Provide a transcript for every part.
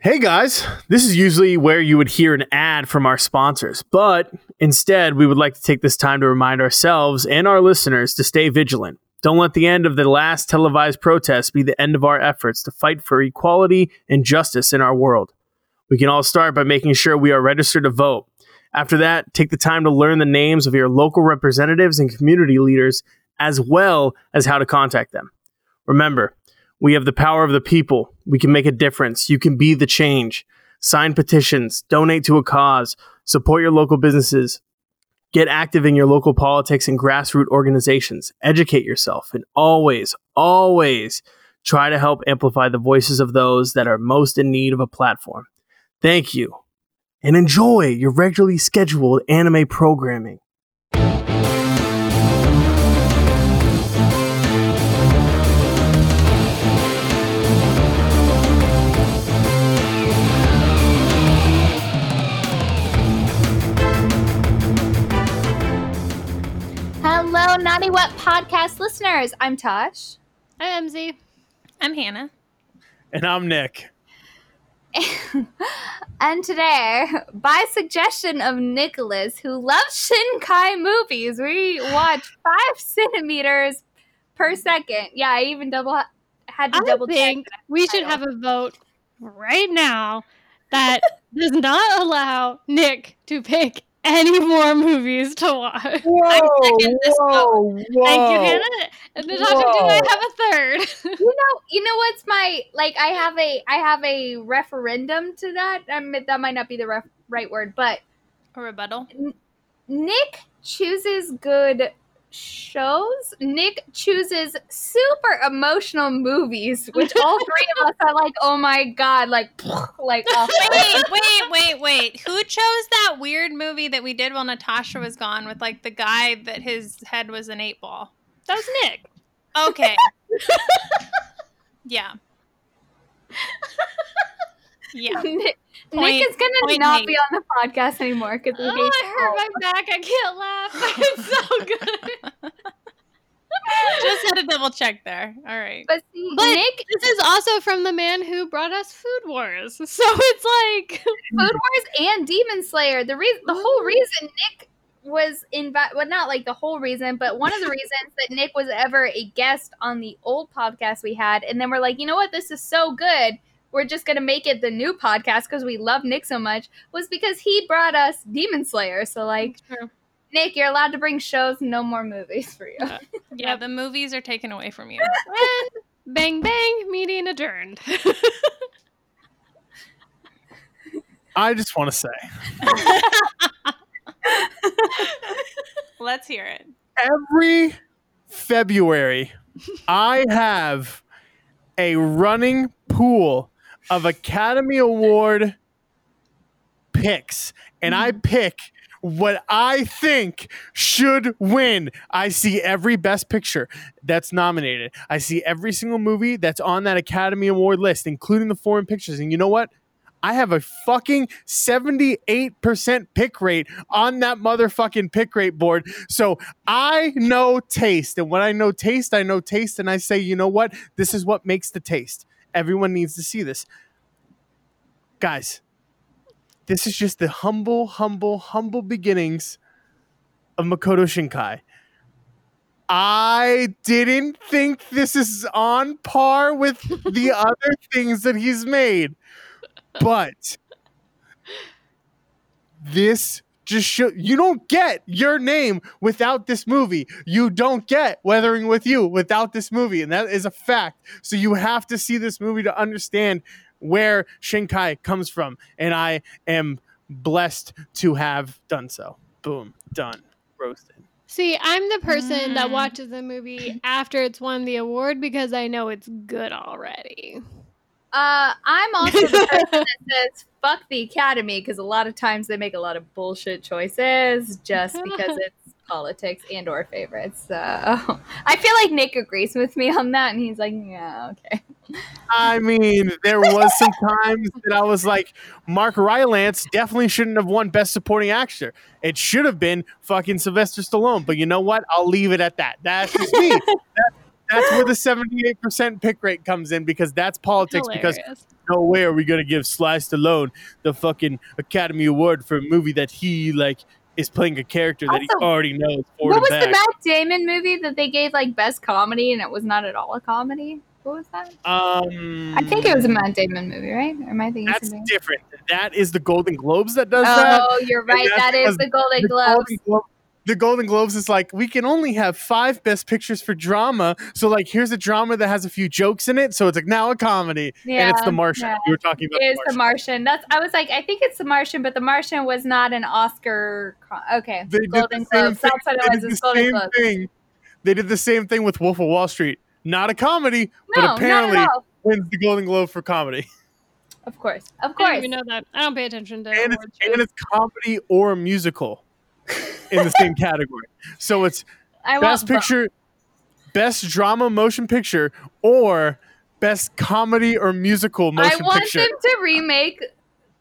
Hey guys, this is usually where you would hear an ad from our sponsors, but instead, we would like to take this time to remind ourselves and our listeners to stay vigilant. Don't let the end of the last televised protest be the end of our efforts to fight for equality and justice in our world. We can all start by making sure we are registered to vote. After that, take the time to learn the names of your local representatives and community leaders, as well as how to contact them. Remember, we have the power of the people. We can make a difference. You can be the change. Sign petitions, donate to a cause, support your local businesses, get active in your local politics and grassroots organizations, educate yourself, and always, always try to help amplify the voices of those that are most in need of a platform. Thank you, and enjoy your regularly scheduled anime programming. Naughty What podcast listeners. I'm Tosh. I'm MZ. I'm Hannah. And I'm Nick. and today, by suggestion of Nicholas, who loves Shinkai movies, we watch five centimeters per second. Yeah, I even double had to I double think check. we should have a vote right now that does not allow Nick to pick any more movies to watch. Whoa, second this whoa, whoa. Thank you, Hannah. And Natasha, do I have a third? You know, you know what's my like? I have a I have a referendum to that. I mean, that might not be the ref- right word, but A rebuttal. Nick chooses good shows. Nick chooses super emotional movies, which all three of us are like, oh my god, like, like, oh, Wait, wait, wait, wait. Who chose that weird movie that we did while Natasha was gone with like the guy that his head was an eight ball? That was Nick. Okay. yeah. Yeah. Nick, Point- Nick is gonna not be on the podcast anymore because Oh, I hurt my back. I can't laugh. It's so good. Just had to double check there. All right. But see, But Nick, this is also from the man who brought us Food Wars. So it's like Food Wars and Demon Slayer. The reason, the whole reason Nick was invited, well, not like the whole reason, but one of the reasons that Nick was ever a guest on the old podcast we had, and then we're like, you know what, this is so good. We're just gonna make it the new podcast because we love Nick so much. Was because he brought us Demon Slayer. So like, Nick, you're allowed to bring shows, no more movies for you. Uh, yeah, the movies are taken away from you. and eh, bang bang, meeting adjourned. I just want to say Let's hear it. every February, I have a running pool of Academy Award picks, and I mm-hmm. pick what I think should win. I see every best picture that's nominated. I see every single movie that's on that Academy Award list, including the foreign pictures. And you know what? I have a fucking 78% pick rate on that motherfucking pick rate board. So I know taste. And when I know taste, I know taste. And I say, you know what? This is what makes the taste. Everyone needs to see this. Guys, this is just the humble, humble, humble beginnings of Makoto Shinkai. I didn't think this is on par with the other things that he's made. But this just show you don't get your name without this movie. You don't get Weathering with You without this movie, and that is a fact. So you have to see this movie to understand where Shinkai comes from, and I am blessed to have done so. Boom, done, roasted. See, I'm the person that Mm. watches the movie after it's won the award because I know it's good already. Uh, I'm also the person that says fuck the Academy because a lot of times they make a lot of bullshit choices just because it's politics and or favorites. So I feel like Nick agrees with me on that, and he's like, yeah, okay. I mean, there was some times that I was like, Mark Rylance definitely shouldn't have won Best Supporting Actor. It should have been fucking Sylvester Stallone. But you know what? I'll leave it at that. That's just me. That- that's where the 78% pick rate comes in because that's politics because no way are we gonna give Sly Stallone the fucking Academy Award for a movie that he like is playing a character that he already knows what was and the. Matt Damon movie that they gave like best comedy and it was not at all a comedy? What was that? um, I think it was a Matt Damon movie, right? Or am I thinking That's something? different. That is the Golden Globes that does that. Oh, you're right. That is the Golden the Globes. Golden Glo- the Golden Globes is like we can only have five best pictures for drama. So like here's a drama that has a few jokes in it. So it's like now a comedy, and it's The Martian. yeah. We were talking about It The is the Martian. Martian. That's I was like, I think it's the Martian, but the Martian was not an Oscar. Okay, They did Golden the same Globes. thing- That's what they it was. did It's the Golden same Globes. thing. They did the same thing with Wolf of Wall Street. Not a comedy, No, but apparently not at all. wins the Golden Globe for comedy. Of course, of I didn't course. even know that. I don't pay attention to And it's, and it's comedy or musical in the same category. So it's I best want both. picture, best drama motion picture, or best comedy or musical motion picture. I want picture. them to remake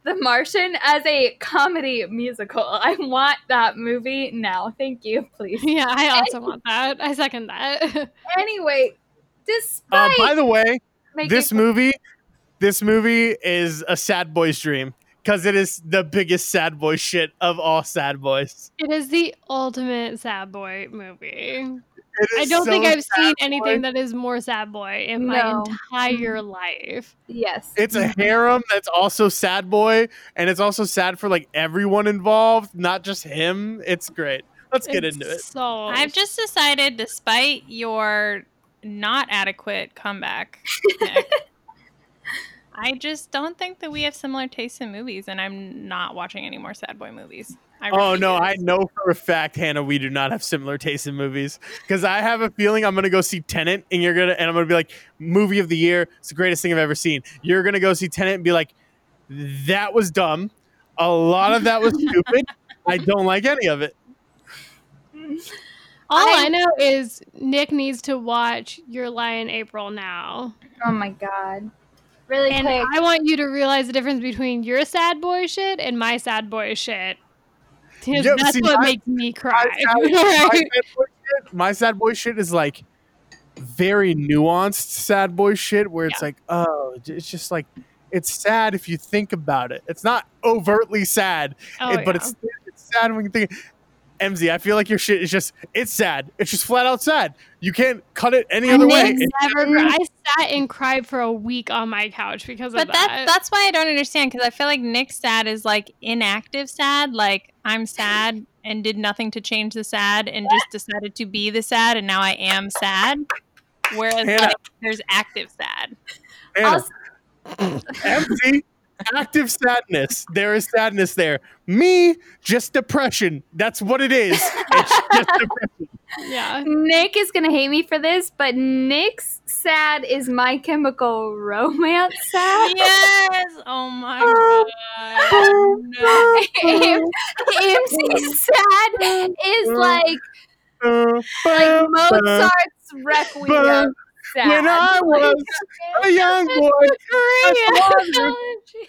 The Martian as a comedy musical. I want that movie now. Thank you, please. Yeah, I also want that. I second that. Anyway, Uh, despite by the way, this movie, this movie is a sad boy's dream because it is the biggest sad boy shit of all sad boys. it is the ultimate sad boy movie. I don't think I've seen sad anything that is more sad boy in No. my entire mm-hmm. life. yes, It's a mm-hmm. harem that's also sad boy, and it's also sad for like everyone involved, not just him. It's great. Let's get It's into it. So I've just decided, despite your not adequate comeback, Nick, I just don't think that we have similar tastes in movies, and I'm not watching any more sad boy movies. I Oh no, I know for a fact, Hannah, we do not have similar tastes in movies. Because I have a feeling I'm gonna go see Tenet, and you're gonna, and I'm gonna be like, movie of the year. It's the greatest thing I've ever seen. You're gonna go see Tenet and be like, that was dumb. A lot of that was stupid. I don't like any of it. all I- I, know is Nick needs to watch Your Lie in April now. Oh my god. Really And quick. I want you to realize the difference between your sad boy shit and my sad boy shit. 'Cause Yeah, that's see, what my- makes me cry. My sad, my Right? sad boy shit, my sad boy shit is like very nuanced sad boy shit, where it's Yeah. like, oh, it's just like it's sad if you think about it. It's not overtly sad, Oh, it- but yeah. it's it's sad when you think. MZ, I feel like your shit is just it's sad. It's just flat out sad. You can't cut it any other way. Never, I sat and cried for a week on my couch because of But that. that that's why I don't understand because I feel like Nick's sad is like inactive sad. Like I'm sad and did nothing to change the sad and just decided to be the sad and now I am sad. Whereas Hannah. like, there's active sad. Hannah, Also- empty, active sadness. There is sadness there. Me, just depression. That's what it is. It's just depression. yeah. Nick is gonna hate me for this, but Nick's sad is my chemical romance sad. Yes. Oh my oh. god. No. AMC's sad is like like Mozart's Requiem sad. When I was a young boy, my father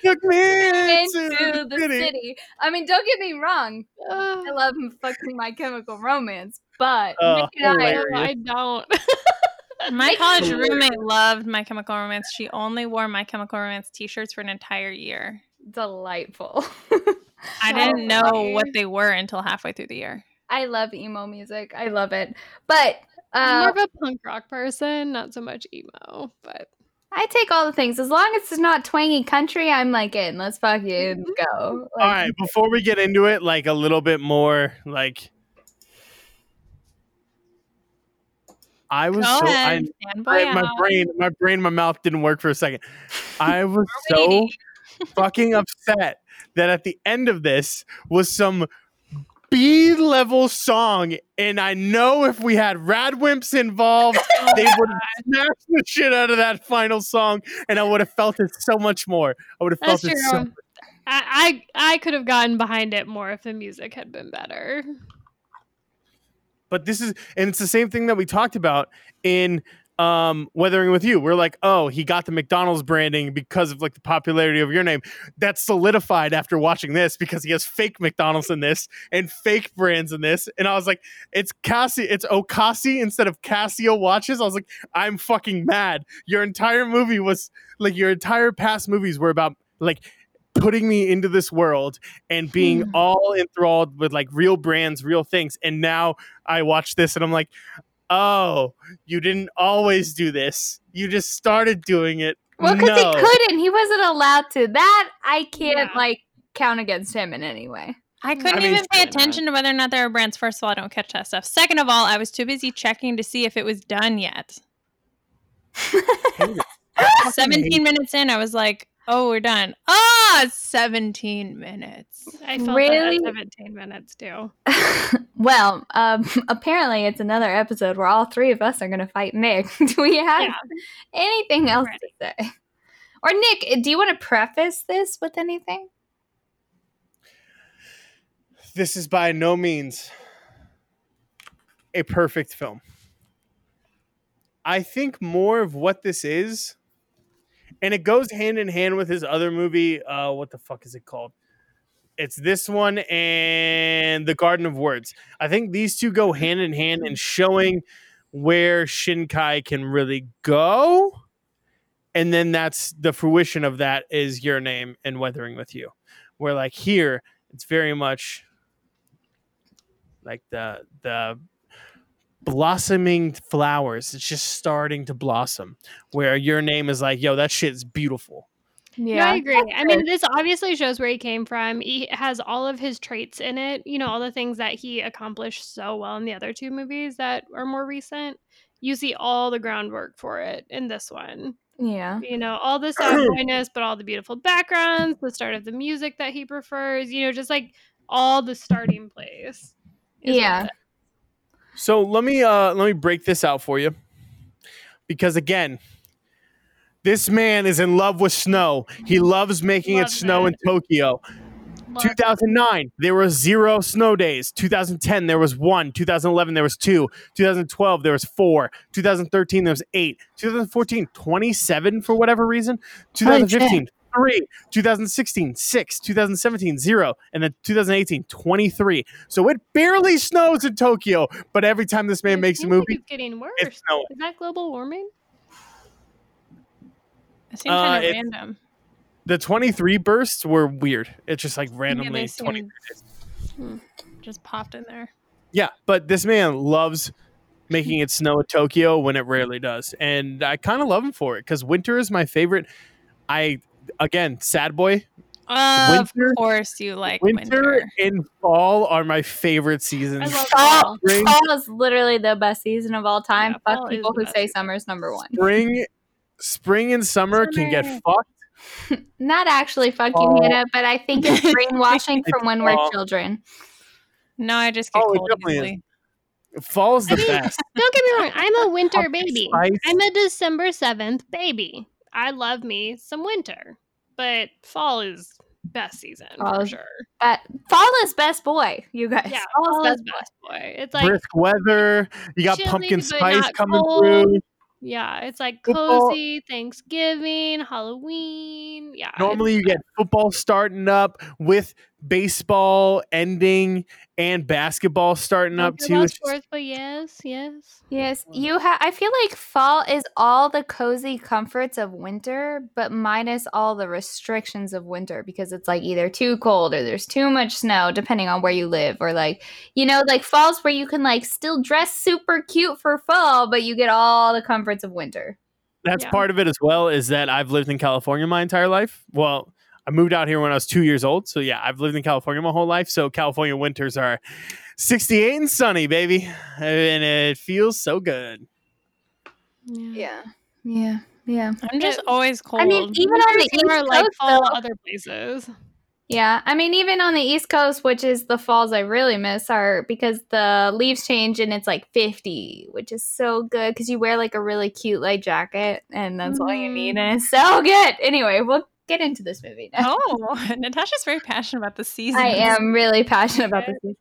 took me into, into the city. I mean, don't get me wrong. I love fucking My Chemical Romance, but oh, Nick and I. I don't. My college roommate loved My Chemical Romance. She only wore My Chemical Romance t-shirts for an entire year. delightful. I didn't know what they were until halfway through the year. I love emo music. I love it. But I'm uh, more of a punk rock person, not so much emo, but I take all the things. As long as it's not twangy country, I'm like in. Let's fucking go. All Like, right, before we get into it, like a little bit more, like I was Go so ahead, I, fanboy I- my out. brain, my brain, my mouth didn't work for a second. I was so fucking upset that at the end of this was some B level song, and I know if we had Radwimps involved, they would have smashed the shit out of that final song, and I would have felt it so much more. I would have felt that's it so true. I, I I could have gotten behind it more if the music had been better. but this is and it's the same thing that we talked about in um, Weathering with You. We're like, oh, he got the McDonald's branding because of like the popularity of your name. That's solidified after watching this because he has fake McDonald's in this and fake brands in this. And I was like, it's Cassie, it's Ocasi instead of Casio watches. I was like, I'm fucking mad. Your entire movie was like your entire past movies were about like putting me into this world and being Hmm. all enthralled with like real brands, real things. And now I watch this and I'm like, oh, you didn't always do this. You just started doing it. Well, because no. he couldn't. He wasn't allowed to. That I can't Yeah. like count against him in any way. I mm. couldn't I mean, even pay fair enough. attention to whether or not there were brands. First of all, I don't catch that stuff. Second of all, I was too busy checking to see if it was done yet. 17 minutes in, I was like, oh, we're done. Ah, 17 minutes. I felt Really? that 17 minutes too. well, um, apparently it's another episode where all three of us are going to fight Nick. do we have Yeah. anything else to say? Or Nick, do you want to preface this with anything? This is by no means a perfect film. I think more of what this is, and it goes hand in hand with his other movie. Uh, what the fuck is it called? It's this one and The Garden of Words. I think these two go hand in hand in showing where Shinkai can really go. And then that's the fruition of that is your name and weathering with you. Where like here, it's very much like the the blossoming flowers. It's just starting to blossom. Where your name is like, yo, that shit's beautiful. Yeah, I agree. I mean, this obviously shows where he came from. He has all of his traits in it. You know, all the things that he accomplished so well in the other two movies that are more recent. You see all the groundwork for it in this one. Yeah. You know, all the sad boyness, but all the beautiful backgrounds, the start of the music that he prefers. You know, just like all the starting place. is Yeah. It. So let me uh let me break this out for you. Because again, this man is in love with snow. He loves making it Love snow in. Tokyo. Love 2009 there were zero snow days 2010 there was one 2011 there was two 2012 there was four 2013 there was eight 2014 27 for whatever reason 2015 three 2016 six 2017 zero and then 2018 23 so it barely snows in tokyo but every time this man It makes a seems like movie it's getting worse. it's snowing Is that global warming? It seemed Uh, kind of it's- random. the 23 bursts were weird it's just like randomly they 20 seemed- Just popped in there. Yeah, but this man loves making it snow at Tokyo when it rarely does, and I kind of love him for it because winter is my favorite. I again, sad boy. Of Winter- course, you like winter, winter. and fall are my favorite seasons. love Fall, fall. Spring, fall is literally the best season of all time. Yeah, Fuck people who say season. summer's number one. spring, spring and summer, can get fucked. Not actually fucking Fall. Hannah, but I think it's brainwashing from when we're children. No, I just get Oh, it cold definitely is. easily. Fall's the I mean, best. Don't get me wrong. I'm a winter baby. spice. I'm a December 7th baby. I love me some winter, but fall is best season Fall for is- sure. But fall is best boy, you guys. Yeah, fall fall is is best boy. best boy. It's like Brisk weather. You got chilly, pumpkin spice coming cold. through. yeah, it's like Football- cozy Thanksgiving, Halloween. Yeah, Normally, you get football starting up with baseball ending and basketball starting up Don't too. about It's just- sports, but yes, yes. Yes, you have. I feel like fall is all the cozy comforts of winter, but minus all the restrictions of winter because it's like either too cold or there's too much snow, depending on where you live, or like you know, like fall's where you can like still dress super cute for fall, but you get all the comforts of winter. That's Yeah. part of it as well. Is that I've lived in California my entire life. Well, I moved out here when I was two years old, so yeah, I've lived in California my whole life. So California winters are 68 and sunny, baby, and it feels so good. Yeah. yeah, yeah. I'm just always cold. I mean, even on the East are like Coast, fall though- other places. Yeah, I mean, even on the East Coast, which is the falls I really miss, are because the leaves change and it's like 50, which is so good because you wear like a really cute light jacket and that's all you need. Mm-hmm. And it's so good. Anyway, we'll get into this movie now. oh, Natasha's very passionate about the season. I am really passionate about this.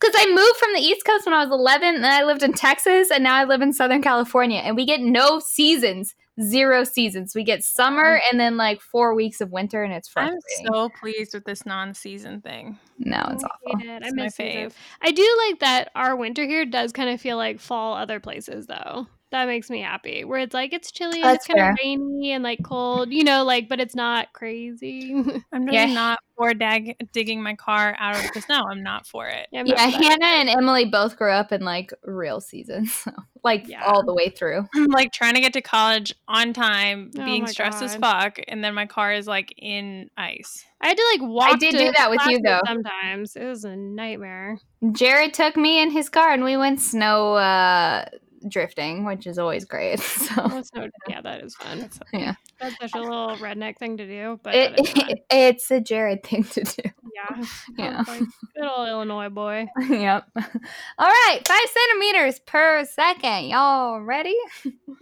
because I moved from the East Coast when I was 11, and I lived in Texas, and now I live in Southern California, and we get no seasons, zero seasons. We get summer mm. and then like four weeks of winter, and it's frustrating. I'm so pleased with this non-season thing. no, it's I awful. hate it. I It's my miss seasons. fave. I do like that our winter here does kind of feel like fall other places though. That makes me happy. Where it's like it's chilly and That's it's kind fair. of rainy and like cold, you know, like but it's not crazy. I'm really Yeah. not for dag- digging my car out of the snow. I'm not for it. Yeah, Yeah, for. Hannah and Emily both grew up in like real seasons, so, like Yeah. all the way through. I'm like trying to get to college on time, Oh being my stressed as fuck, and then my car is like in ice. I had to like walk. I did to do that with you, though. Sometimes it was a nightmare. Jared took me in his car, and we went snow uh, drifting, which is always great. So Well, it's no- yeah, that is fun. That's- yeah, That's such a little redneck thing to do, but it, that is fun. it's a Jared thing to do. yeah, Yeah. Like, good old Illinois boy. yep. All right, five centimeters per second. Y'all ready?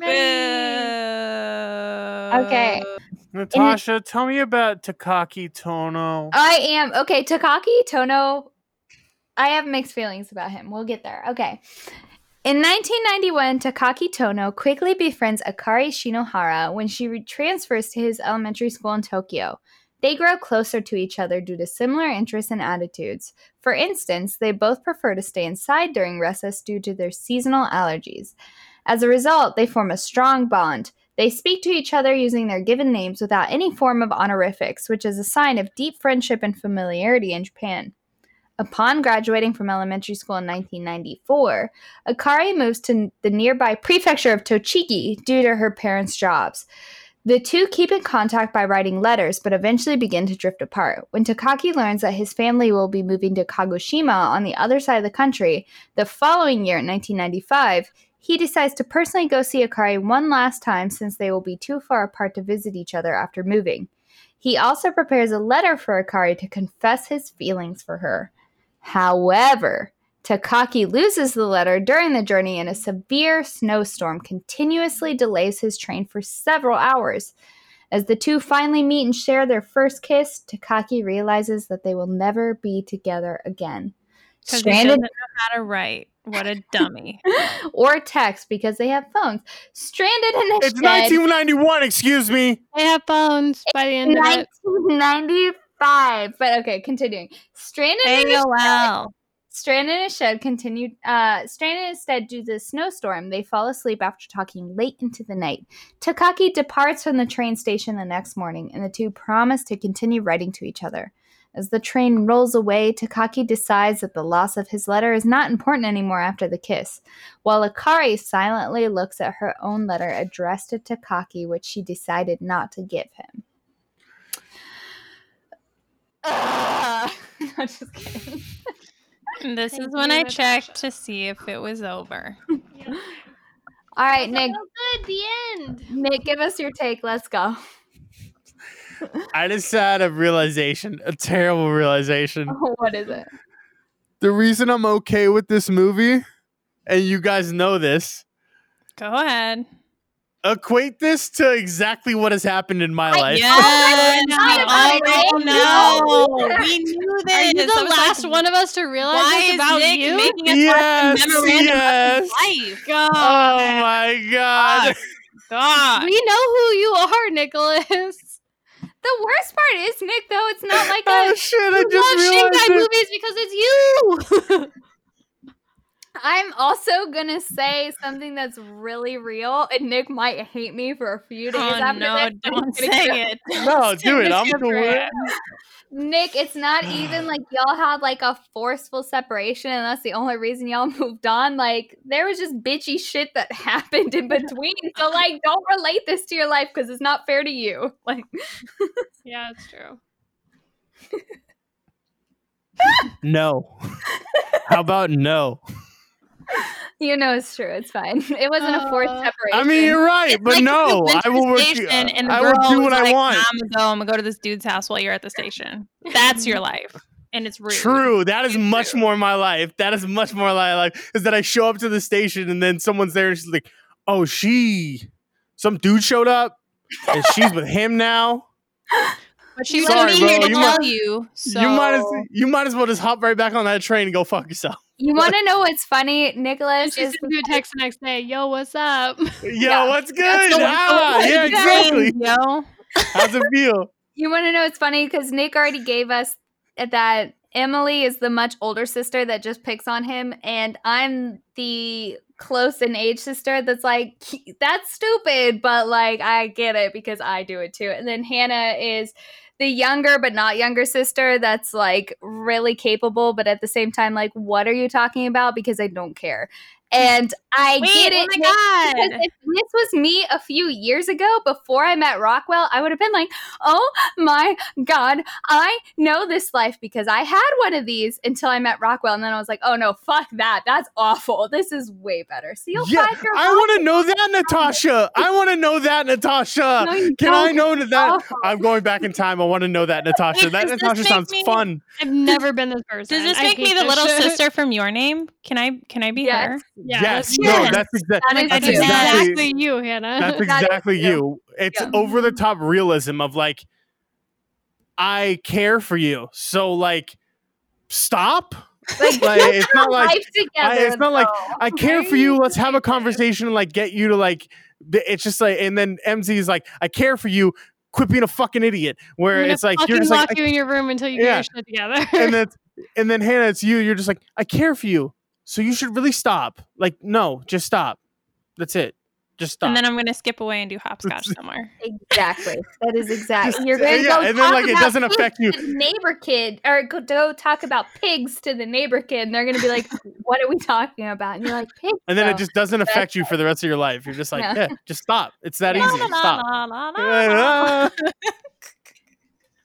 Uh, okay. Natasha, tell me about Takaki Tono. I am okay. Takaki Tono. I have mixed feelings about him. We'll get there. Okay. In 1991, Takaki Tono quickly befriends Akari Shinohara when she re- transfers to his elementary school in Tokyo. They grow closer to each other due to similar interests and attitudes. For instance, they both prefer to stay inside during recess due to their seasonal allergies. As a result, they form a strong bond. They speak to each other using their given names without any form of honorifics, which is a sign of deep friendship and familiarity in Japan. Upon graduating from elementary school in 1994, Akari moves to the nearby prefecture of Tochigi due to her parents' jobs. The two keep in contact by writing letters, but eventually begin to drift apart. When Takaki learns that his family will be moving to Kagoshima on the other side of the country the following year, in 1995, he decides to personally go see Akari one last time since they will be too far apart to visit each other after moving. He also prepares a letter for Akari to confess his feelings for her. However, Takaki loses the letter during the journey and a severe snowstorm continuously delays his train for several hours. As the two finally meet and share their first kiss, Takaki realizes that they will never be together again. Because he doesn't Stranded know how to write. What a dummy. or text because they have phones. Stranded in a It's shed. 1991, excuse me. They have phones by the end of it. 1995. But okay, continuing. Stranded in a shed. AOL. Stranded in a shed continued. Uh, stranded instead due to the snowstorm. They fall asleep after talking late into the night. Takaki departs from the train station the next morning, and the two promise to continue writing to each other. As the train rolls away, Takaki decides that the loss of his letter is not important anymore after the kiss, while Akari silently looks at her own letter addressed to Takaki, which she decided not to give him. Ugh. I'm just kidding. This Thank is when I checked to see if it was over. All right, Nick. Oh, good. The end. Nick, give us your take. Let's go. I just had a realization, a terrible realization. what is it? The reason I'm okay with this movie, and you guys know this, Go ahead. Equate this to exactly what has happened in my life. Yes, oh my we all know. We knew this. Are you I the was like, last one of us to realize Why this is about Nick you? making us Yes, watch a memorandum yes. of life? God. Oh my god. God. We know who you are, Nicholas. The worst part is, Nick, though, it's not like Oh a. shit, I You just love realized Shinkai it. movies because it's you. I'm also gonna say something that's really real, and Nick might hate me for a few days Oh after no, this. don't he's gonna say go- it. No, do it. I'm Mr. cool with it. Brand. Nick, it's not even like y'all had like a forceful separation, and that's the only reason y'all moved on. Like there was just bitchy shit that happened in between. so like, don't relate this to your life because it's not fair to you. Like, yeah, it's true. No. How about no? You know, it's true. It's fine. It wasn't a forced Uh, separation. I mean, you're right, It's but like no, I will work. station and I will do what I like, want. I'm gonna go. I'm gonna go to this dude's house while you're at the station. That's your life, and it's rude. True. That is It's much true. more my life. That is much more my life. Is that I show up to the station and then someone's there and she's like, "Oh, she, some dude showed up and she's with him now." But she Sorry, wasn't here bro, to you tell might- you. So You might as you might as well just hop right back on that train and go fuck yourself. You want to know what's funny? Nicholas She is sent you a text the next day. Yo, what's up? Yo, Yeah. what's good? So- Ah, yeah, exactly. Yo. How's it feel? You want to know what's funny because Nick already gave us that Emily is the much older sister that just picks on him, and I'm the close in age sister that's like that's stupid, but like I get it because I do it too. And then Hannah is the younger but not younger sister that's like really capable, but at the same time like what are you talking about? Because I don't care. And I oh Wait, get it. oh my god. because if this was me a few years ago before I met Rockwell, I would have been like, oh my God, I know this life because I had one of these until I met Rockwell. And then I was like, oh no, fuck that. That's awful. This is way better. So you'll Yeah, find your I want to know that, Natasha. I want to know that, Natasha. No, Can I don't. know that? that awful. I'm going back in time. I want to know that, Natasha. Wait, that Natasha sounds me- fun. I've never been this person. Does this I make me the little shit. sister from your name? Can I can I be Yes. her? Yeah, yes, that's, no, Yes. that's exactly That is that's you. exactly exactly you, Hannah. that's That is exactly you. you. It's Yeah. over the top realism of like, I care for you, so like, stop. Like, Like, it's not like- life together, it's not like, though, I care for you. Let's have a conversation and like get you to like. It's just like, and then MZ is like, I care for you. Quit being a fucking idiot. Where it's like fucking you're just lock like, you in your room until you get your shit together. and then and then Hannah, it's you. You're just like, I care for you, so you should really stop. Like, no, just stop. That's it. Just stop. And then I'm gonna skip away and do hopscotch somewhere. Exactly. That is exactly. Just- You're going to yeah, go and then, like, it doesn't affect you. neighbor kid, or go, go talk about pigs to the neighbor kid, and they're going to be like, "What are we talking about?" And you're like, "Pigs." and then though." it just doesn't affect you for the rest of your life. You're just like, Yeah. yeah, just stop. It's that easy. la, la, Stop.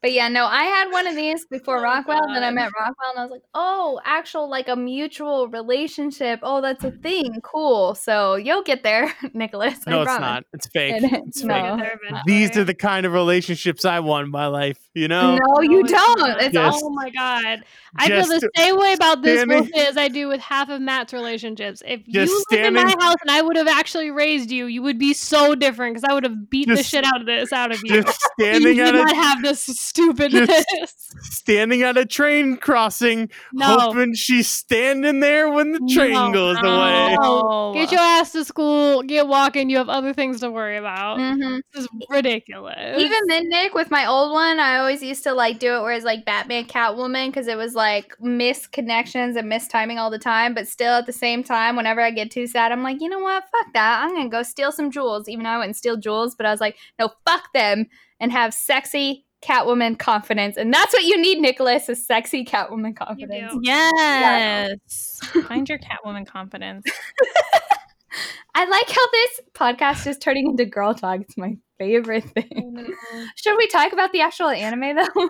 But yeah, no, I had one of these before Oh, Rockwell, and then I met Rockwell, and I was like, "Oh, actual like a mutual relationship. Oh, that's a thing. Cool. So you'll get there, Nicholas. I No, it's promise." not. It's fake. It is. It's No. fake. Get there eventually. These are the kind of relationships I want in my life. You know. No, you oh, don't. It's Just- oh my god. I feel the same way about this standing- bullshit as I do with half of Matt's relationships. If you lived in my house and I would have actually raised you, you would be so different because I would have beat the shit out of this out of you. Just you standing did at a not have this stupidness. standing at a train crossing, no. hoping she's standing there when the train No. goes No. away. Get your ass to school, get walking, you have other things to worry about. Mhm. This is ridiculous. Even then, Nick, with my old one, I always used to like do it where it's like Batman, Catwoman, because it was like missed connections and missed timing all the time. But still, at the same time, whenever I get too sad, I'm like, you know what? Fuck that. I'm gonna go steal some jewels. Even though I wouldn't steal jewels, but I was like, no, fuck them, and have sexy Catwoman confidence. And that's what you need, Nicholas, is sexy Catwoman confidence. do. Yes. Find your Catwoman confidence. I like how this podcast is turning into girl talk. It's my favorite thing. Should we talk about the actual anime though?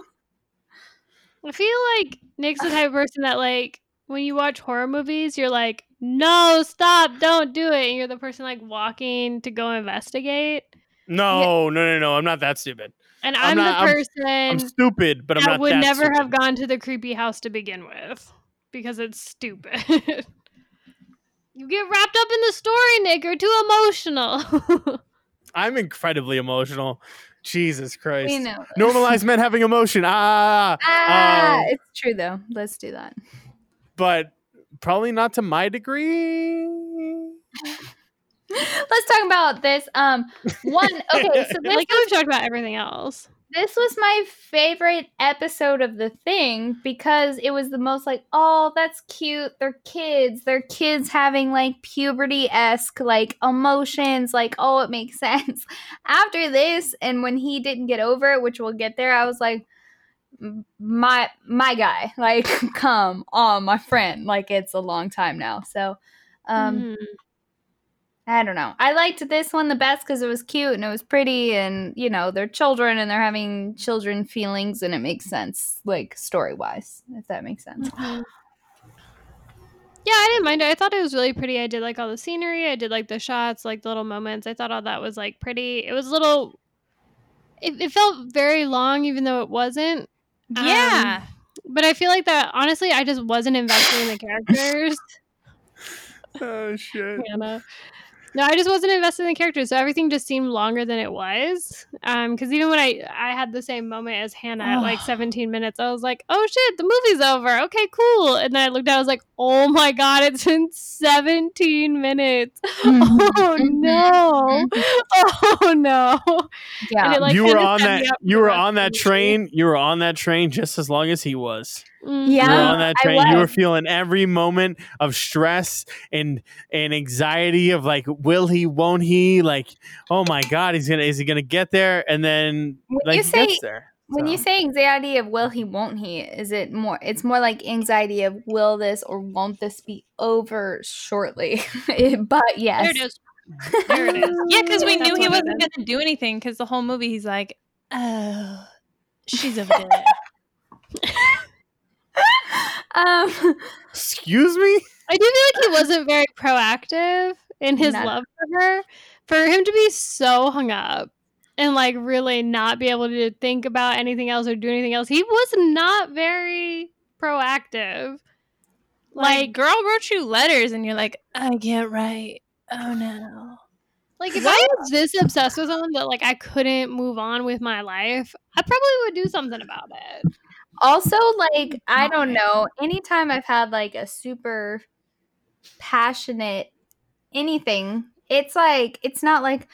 I feel like Nick's the type of person that like when you watch horror movies, you're like, no, stop, don't do it. And you're the person like walking to go investigate. No, no, no, no. I'm not that stupid. And I'm I'm, not- the I'm- person I'm stupid, but I'm that not would that never stupid. have gone to the creepy house to begin with because it's stupid. you get wrapped up in the story, Nick. You're too emotional. I'm incredibly emotional. Jesus Christ. we know. Normalize men having emotion. Ah, Ah, um, it's true though. Let's do that. but probably not to my degree. Let's talk about this. Um, one. Okay, so this like how we've talked about everything else. this was my favorite episode of the thing because it was the most like, oh, that's cute. They're kids. They're kids having like puberty esque like emotions. Like, oh, it makes sense. After this, and when he didn't get over it, which we'll get there, I was like, my my guy, like, come on, my friend. Like, it's a long time now. So, um. Mhm. I don't know. I liked this one the best because it was cute and it was pretty, and you know they're children and they're having children feelings, and it makes sense, like story wise, if that makes sense. Mhm. Yeah, I didn't mind it. I thought it was really pretty. I did like all the scenery. I did like the shots, like the little moments. I thought all that was like pretty. It was a little. It, it felt very long, even though it wasn't. Um, Yeah. But I feel like that honestly, I just wasn't invested in the characters. Oh shit. Hannah. No, I just wasn't invested in the characters, so everything just seemed longer than it was. Um, because even when I I had the same moment as Hannah at like 17 minutes, I was like, "Oh shit, the movie's over. Okay, cool." And then I looked at, I was like, oh my god, it's been 17 minutes. Mm-hmm. Oh, mm-hmm. Mm-hmm. oh no. Oh no. Yeah. It, like, you were on that. me up for You were on that train. You were on that train just as long as he was. Mhm. You were Yeah. on that train. You were feeling every moment of stress and and anxiety of like, will he? Won't he? Like, oh my god, he's gonna. Is he gonna get there? And then When like you say gets there. when you say anxiety of will he won't he is it more it's more like anxiety of will this or won't this be over shortly but yes There it is. There it is. Yeah, because we knew he wasn't going to do anything. Because the whole movie, he's like, "Oh, she's over there." Um Excuse me. I do feel like he wasn't very proactive in his Not- love for her. For him to be so hung up and like really not be able to think about anything else or do anything else, he was not very proactive. like, Like, girl wrote you letters, and you're like, "I get right." Oh no. like if I was this obsessed with someone that like I couldn't move on with my life, I probably would do something about it. Also like i don't know anytime i've had like a super passionate anything it's like it's not like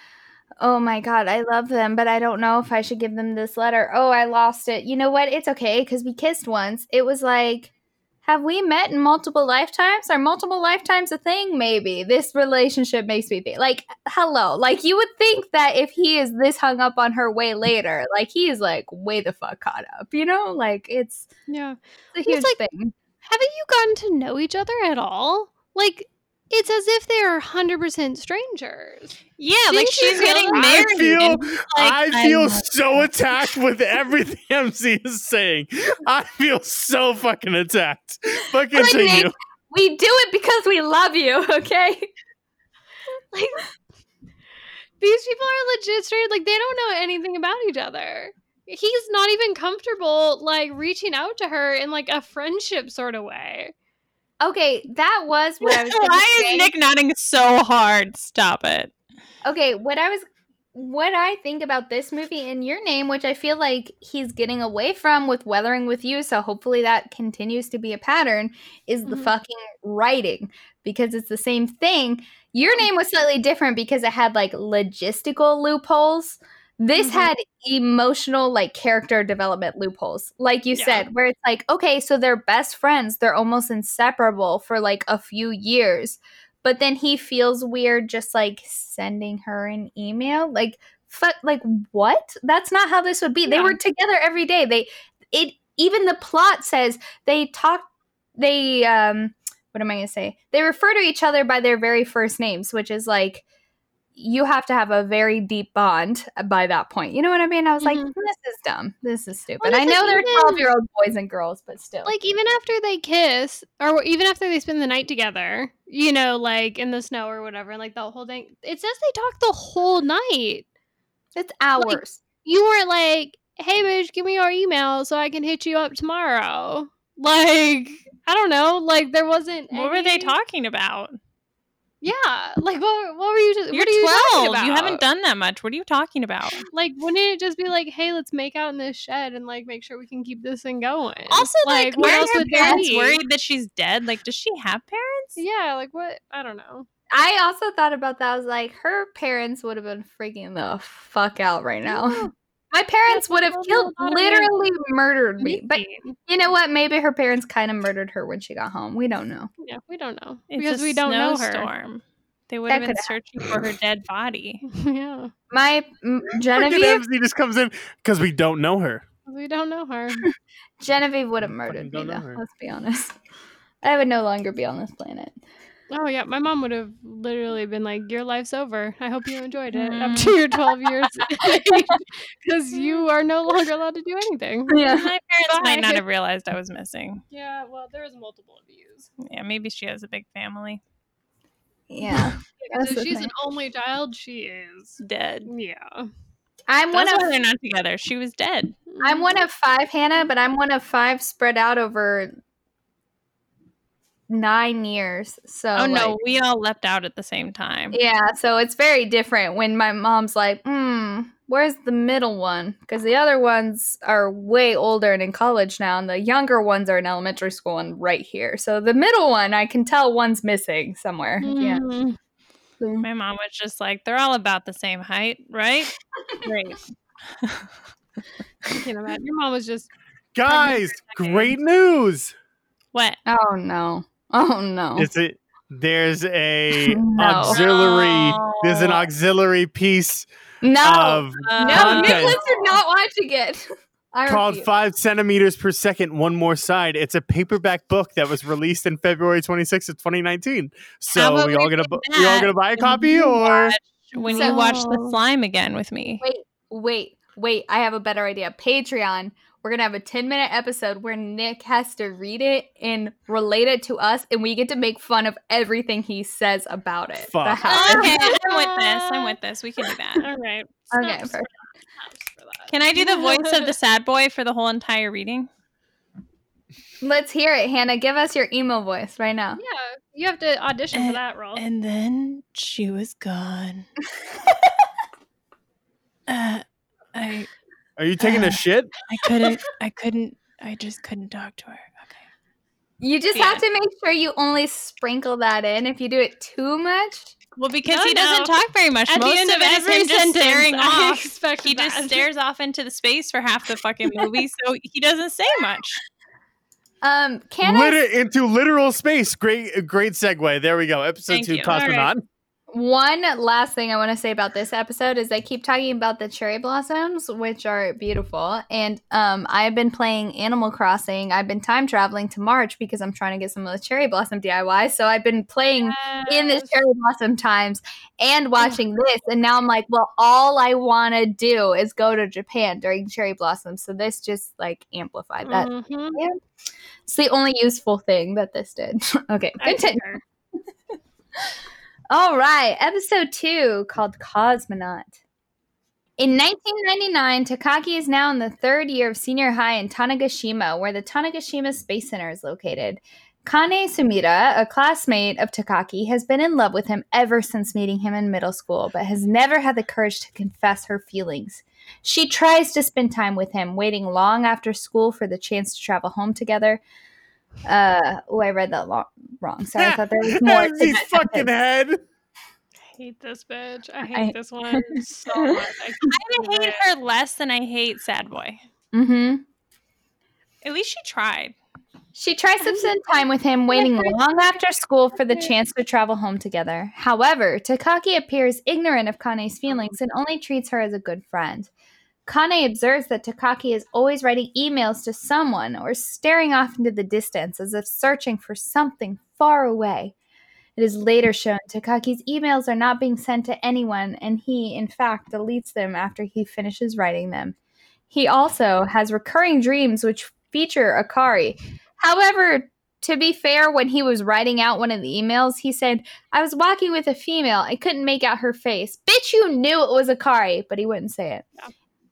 oh my god i love them but i don't know if i should give them this letter. Oh i lost it. You know what? It's okay because we kissed once. It was like have we met in multiple lifetimes? Are multiple lifetimes a thing? Maybe. This relationship makes me think like hello like you would think that if he is this hung up on her way later like he is like way the fuck caught up you know? Like it's Yeah. it's a It's like- thing. Haven't you gotten to know each other at all? Like it's as if they're 100% strangers. Yeah, like Didn't you she's getting realize- I married. feel- like, I feel love so attacked with everything MC is saying. I feel so fucking attacked. But Like, continue. Nick, we do it because we love you okay Like these people are legit straight like they don't know anything about each other. He's not even comfortable like reaching out to her in like a friendship sort of way. Okay that was what i was Why say. is Nick nodding so hard? Stop it. okay what i was what i think about this movie in your name which i feel like he's getting away from with weathering with you so hopefully that continues to be a pattern is the Mhm. fucking writing because it's the same thing your name was slightly different because it had like logistical loopholes this Mhm. had emotional like character development loopholes like you Yeah. said where it's like okay so they're best friends they're almost inseparable for like a few years but then he feels weird just like sending her an email like fuck like what? That's not how this would be. They were together every day. They it even the plot says they talk they um what am i going to say? They refer to each other by their very first names which is like you have to have a very deep bond by that point you know what i mean i was like Mhm. this is dumb this is stupid Well, i know like they're 12 year old boys and girls but still Like even after they kiss or even after they spend the night together, you know, like in the snow or whatever, and like the whole thing. It says they talk the whole night. it's hours you weren't like, hey, bitch, give me your email so I can hit you up tomorrow. Like, I don't know. Like, there wasn't. What were they talking about? Yeah. Like, what, what were you just. You're what are you talking 12. about? You haven't done that much. What are you talking about? Like, wouldn't it just be like, hey, let's make out in this shed and, like, make sure we can keep this thing going? Also, like, what aren't else her would parents be? worried that she's dead? Like, does she have parents? Yeah, like, what? I don't know. I also thought about that. I was like, her parents would have been freaking the fuck out right now. Yeah. My parents would have killed, I thought it literally murdered me. But you know what? Maybe her parents kind of murdered her when she got home. We don't know. Yeah, we don't know. It's because a we don't know her. snowstorm. They would That have been could searching for her dead body. yeah. My m- Genevieve, MC just comes in because we don't know her. We don't know her. Genevieve would have murdered me though. her. Let's be honest. I would no longer be on this planet. Oh yeah, my mom would have literally been like, "Your life's over. I hope you enjoyed it up Mm. to your 12 years, because you are no longer allowed to do anything." Yeah. My parents might not have realized I was missing. Yeah, well, there was multiple abuse. Yeah, maybe she has a big family. Yeah. That's So she's thing. an only child. She is. Dead. Yeah. I'm one That's of why they're not together. She was dead. I'm one of five, Hannah, but I'm one of five spread out over nine years. So Oh no, like, we all leapt out at the same time. Yeah, so it's very different when my mom's like, hmm, Where's the middle one? Because the other ones are way older and in college now, and the younger ones are in elementary school and right here. So the middle one, I can tell one's missing somewhere. Yeah. Mm. My mom was just like, they're all about the same height, right? Great. I can't imagine. Your mom was just Guys, great news. What? Oh no. Oh no. It's a there's a No. auxiliary there's an auxiliary piece no. of no, content. Nicholas are not watching it. I called refuse. five centimeters per second one more side it's a paperback book that was released in february 26th of 2019 so about we all gonna bu- we all gonna buy a copy you or watch- when So- you watch the slime again with me. Wait, wait, wait. I have a better idea. Patreon. We're gonna have a 10 minute episode where Nick has to read it and relate it to us, and we get to make fun of everything he says about it. Fuck. Okay, I'm with this. I'm with this. We can do that. all right. Okay, perfect. for that. Can I do the voice of the sad boy for the whole entire reading? Let's hear it, Hannah. Give us your emo voice right now. Yeah, you have to audition for that role. And then she was gone. uh, I are you taking Uh, a shit I couldn't I couldn't I just couldn't talk to her. Okay. You just Yeah. have to make sure you only sprinkle that in. If you do it too much, Well, because No, he doesn't no. talk very much. At the end of of it is every him just sentence, staring I off. expect He just stares off into the space for half the fucking movie, so he doesn't say much. um, can I Liter- into literal space great great segue there we go episode Thank two you. cosmonaut One last thing I want to say about this episode is they keep talking about the cherry blossoms, which are beautiful. And um, I've been playing Animal Crossing. I've been time traveling to March because I'm trying to get some of the cherry blossom DIY. So I've been playing in the cherry blossom times and watching this. And now I'm like, well, all I want to do is go to Japan during cherry blossom. So this just like amplified that. Mhm. It's the only useful thing that this did. okay, I continue. All right, episode two called Cosmonaut. In 1999, Takaki is now in the third year of senior high in Tanegashima, where the Tanegashima Space Center is located. Kane Sumida, a classmate of Takaki, has been in love with him ever since meeting him in middle school, but has never had the courage to confess her feelings. She tries to spend time with him, waiting long after school for the chance to travel home together. Uh, oh, I read that lo- wrong. Sorry, I thought there was more. to his that fucking sentence. head I hate this bitch. I hate I- this one so much. I, I hate her less than I hate Sad Boy. Mm-hmm. At least she tried. She tries to spend time with him, waiting long after school for the chance to travel home together. However, Takaki appears ignorant of Kane's feelings and only treats her as a good friend. Kane observes that Takaki is always writing emails to someone or staring off into the distance as if searching for something far away. It is later shown Takaki's emails are not being sent to anyone, and he, in fact, deletes them after he finishes writing them. He also has recurring dreams which feature Akari. However, to be fair, when he was writing out one of the emails, he said, I was walking with a female. I couldn't make out her face. Bitch, you knew it was Akari, but he wouldn't say it. Yeah.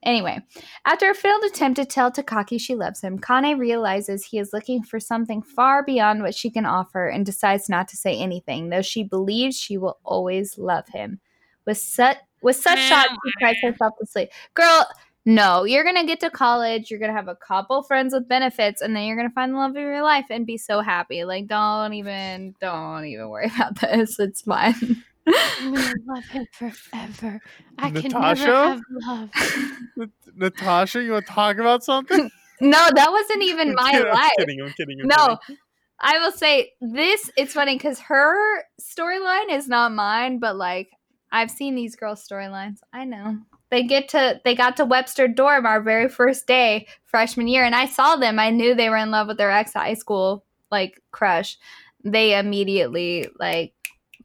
Anyway, after a failed attempt to tell Takaki she loves him, Kane realizes he is looking for something far beyond what she can offer and decides not to say anything, though she believes she will always love him. With such with such thoughts, she cries herself to sleep. Girl, no, you're gonna get to college, you're gonna have a couple friends with benefits, and then you're gonna find the love of your life and be so happy. Like, don't even, don't even worry about this. It's fine. I'm gonna love him forever. I can Natasha? never have love. Nat- Natasha, you want to talk about something? no, that wasn't even I'm my life. I'm kidding. I'm kidding. I'm No, kidding. I will say this. It's funny because her storyline is not mine, but like I've seen these girls' storylines. I know they get to they got to Webster dorm our very first day freshman year, and I saw them. I knew they were in love with their ex high school like crush. They immediately like,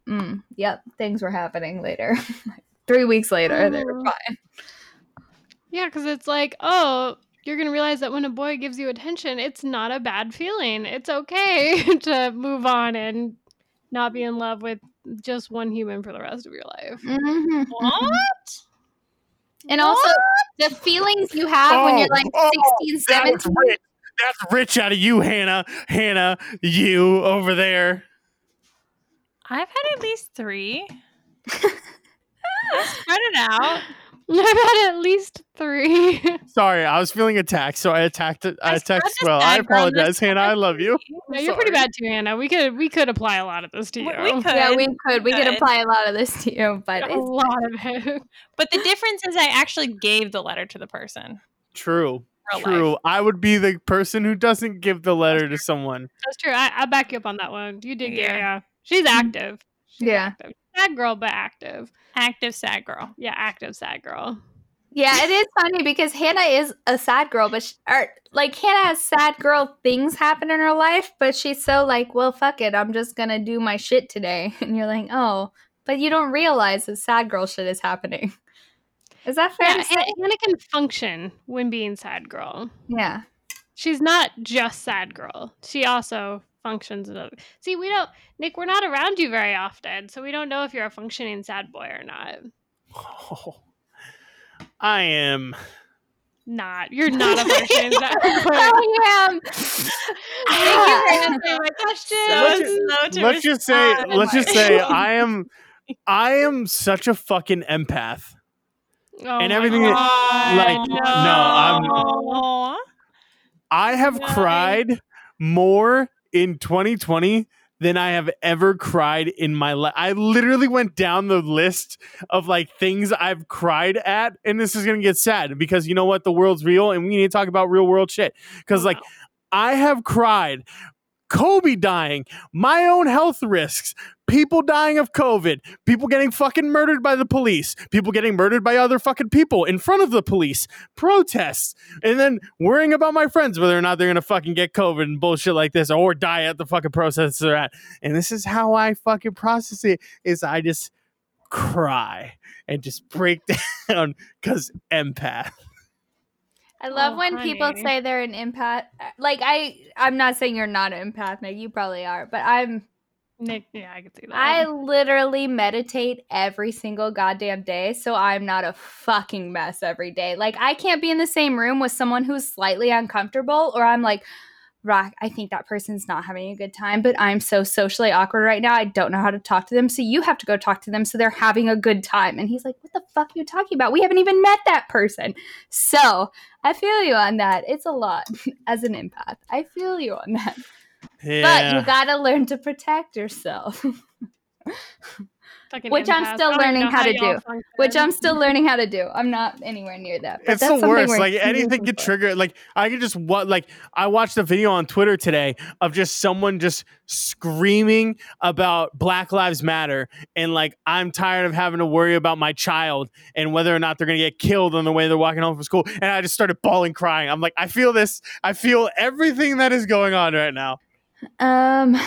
mm, yep, things were happening later. Three weeks later, they were Oh. fine. Yeah, because it's like, oh, you're gonna realize that when a boy gives you attention, it's not a bad feeling. It's okay to move on and not be in love with just one human for the rest of your life. Mhm. What? And also the feelings you have when you're like Oh, 16, That 17. was rich. That's rich out of you, Hannah. Hannah, you over there. I've had at least three. Spread it out. I've had at least three. Sorry, I was feeling attacked, so I attacked. I I attacked well. I bad girl in this apologize, Hannah. I love you. no, you're pretty bad too, Hannah. We could we could apply a lot of this to you. We, we could. Yeah, we could. We could Good. apply a lot of this to you, but a lot of it. But the difference is I actually gave the letter to the person. True. Real True. life. I would be the person who doesn't give the letter to someone. That's true. I, I back you up on that one. You did, yeah. Yeah. Yeah. She's hmm. active. She's Yeah. active. Sad girl, but active. Active sad girl. Yeah, active sad girl. Yeah, it is funny because Hannah is a sad girl, but she, or, like Hannah has sad girl things happen in her life, but she's so like, well, fuck it, I'm just gonna do my shit today, and you're like, oh, but you don't realize that sad girl shit is happening. Is that fair Yeah, to say? Hannah, Hannah can function when being sad girl. Yeah. She's not just sad girl. She also functions. in other- See, we don't, Nick. We're not around you very often, so we don't know if you're a functioning sad boy or not. Oh, I am. Not. You're not a functioning sad boy. I am. Thank you for ah. answering my question. Let's So ju- slow to let's just say. Let's just say I am. I am such a fucking empath. Oh and my everything that- God, like, no, I'm- I have Nice. cried more in 2020 than I have ever cried in my life. I literally went down the list of like things I've cried at, and this is gonna get sad because you know what? The world's real, and we need to talk about real world shit. Because like I have cried. Kobe dying, my own health risks, people dying of COVID, people getting fucking murdered by the police, people getting murdered by other fucking people in front of the police, protests, and then worrying about my friends whether or not they're gonna fucking get COVID and bullshit like this or die at the fucking protests they're at. And this is how I fucking process it is I just cry and just break down because empath. I oh, love Oh, when people say they're an empath. Like I, I'm not saying you're not an empath, Meg. You probably are, but I'm. Nick, yeah, I can see that. I literally meditate every single goddamn day, so I'm not a fucking mess every day. Like I can't be in the same room with someone who's slightly uncomfortable, or I'm like, Rock, I think that person's not having a good time, but I'm so socially awkward right now. I don't know how to talk to them, so you have to go talk to them so they're having a good time. And he's like, What the fuck are you talking about? We haven't even met that person. So I feel you on that. It's a lot as an empath. I feel you on that. But you gotta learn to protect yourself. Fucking which I'm still I don't even learning know how to do, function. which I'm still learning how to do. I'm not anywhere near that. But it's that's the worst. Like anything looking could for. trigger. Like I could just what like I watched a video on Twitter today of just someone just screaming about Black Lives Matter and like I'm tired of having to worry about my child and whether or not they're gonna get killed on the way they're walking home from school. And I just started bawling, crying. I'm like, I feel this. I feel everything that is going on right now. Um,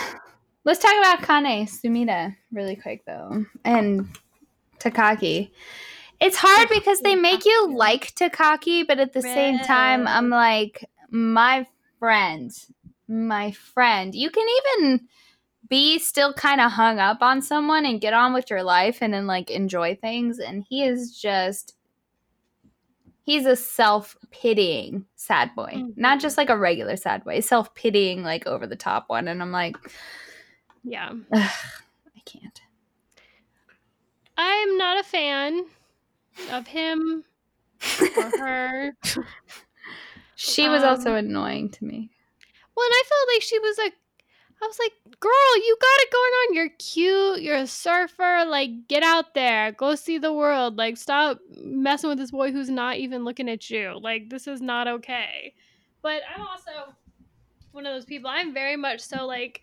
let's talk about Kane Sumida really quick though, and Takaki. It's hard because they make you like Takaki, but at the same time, I'm like, my friend, my friend. You can even be still kind of hung up on someone and get on with your life and then like enjoy things. And he is just, he's a self pitying sad boy, not Mhm. just like a regular sad boy, self pitying, like over the top one. And I'm like, yeah. Ugh, I can't. I'm not a fan of him or her. She was Um, also annoying to me. Well, and I felt like she was a. I was like, girl, you got it going on. You're cute. You're a surfer. Like, get out there. Go see the world. Like, stop messing with this boy who's not even looking at you. Like, this is not okay. But I'm also one of those people. I'm very much so like,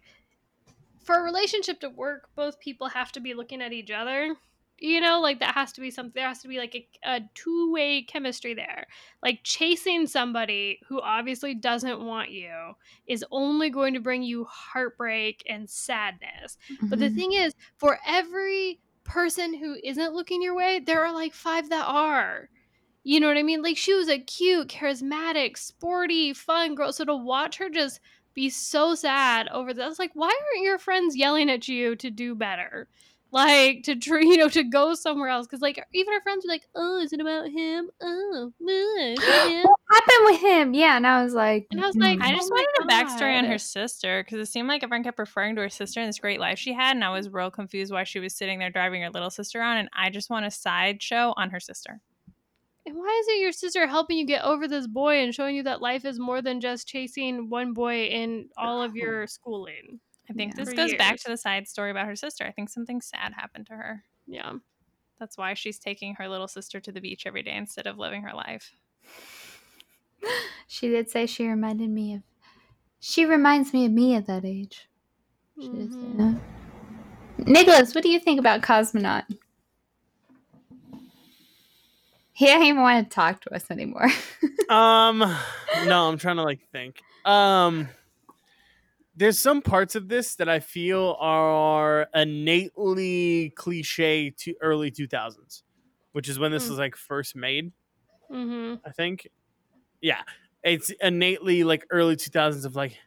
for a relationship to work, both people have to be looking at each other. You know, like that has to be something. There has to be like a, a two way chemistry there. Like chasing somebody who obviously doesn't want you is only going to bring you heartbreak and sadness. But the Mhm. thing is, for every person who isn't looking your way, there are like five that are. You know what I mean? Like she was a cute, charismatic, sporty, fun girl. So to watch her just be so sad over this, like, why aren't your friends yelling at you to do better? Like to you know to go somewhere else because like even our friends were like, oh, is it about him? Oh, him?" what happened with him? Yeah, and I was like, And I was like, mm. I Oh just my wanted a backstory on her sister because it seemed like everyone kept referring to her sister and this great life she had, and I was real confused why she was sitting there driving her little sister on. And I just want a sideshow on her sister. And why isn't your sister helping you get over this boy and showing you that life is more than just chasing one boy in all of your schooling? I think Yeah. this For goes back to the side story about her sister. I think something sad happened to her. Yeah. That's why she's taking her little sister to the beach every day instead of living her life. She did say she reminded me of. She reminds me of me at that age. She did say Mhm. Nicholas, what do you think about Cosmonaut? He didn't even want to talk to us anymore. Um, no, I'm trying to like think. Um, there's some parts of this that I feel are innately cliche to early 2000s, which is when this Hmm. was like first made. Mm-hmm. I think. Yeah, it's innately like early 2000s of like,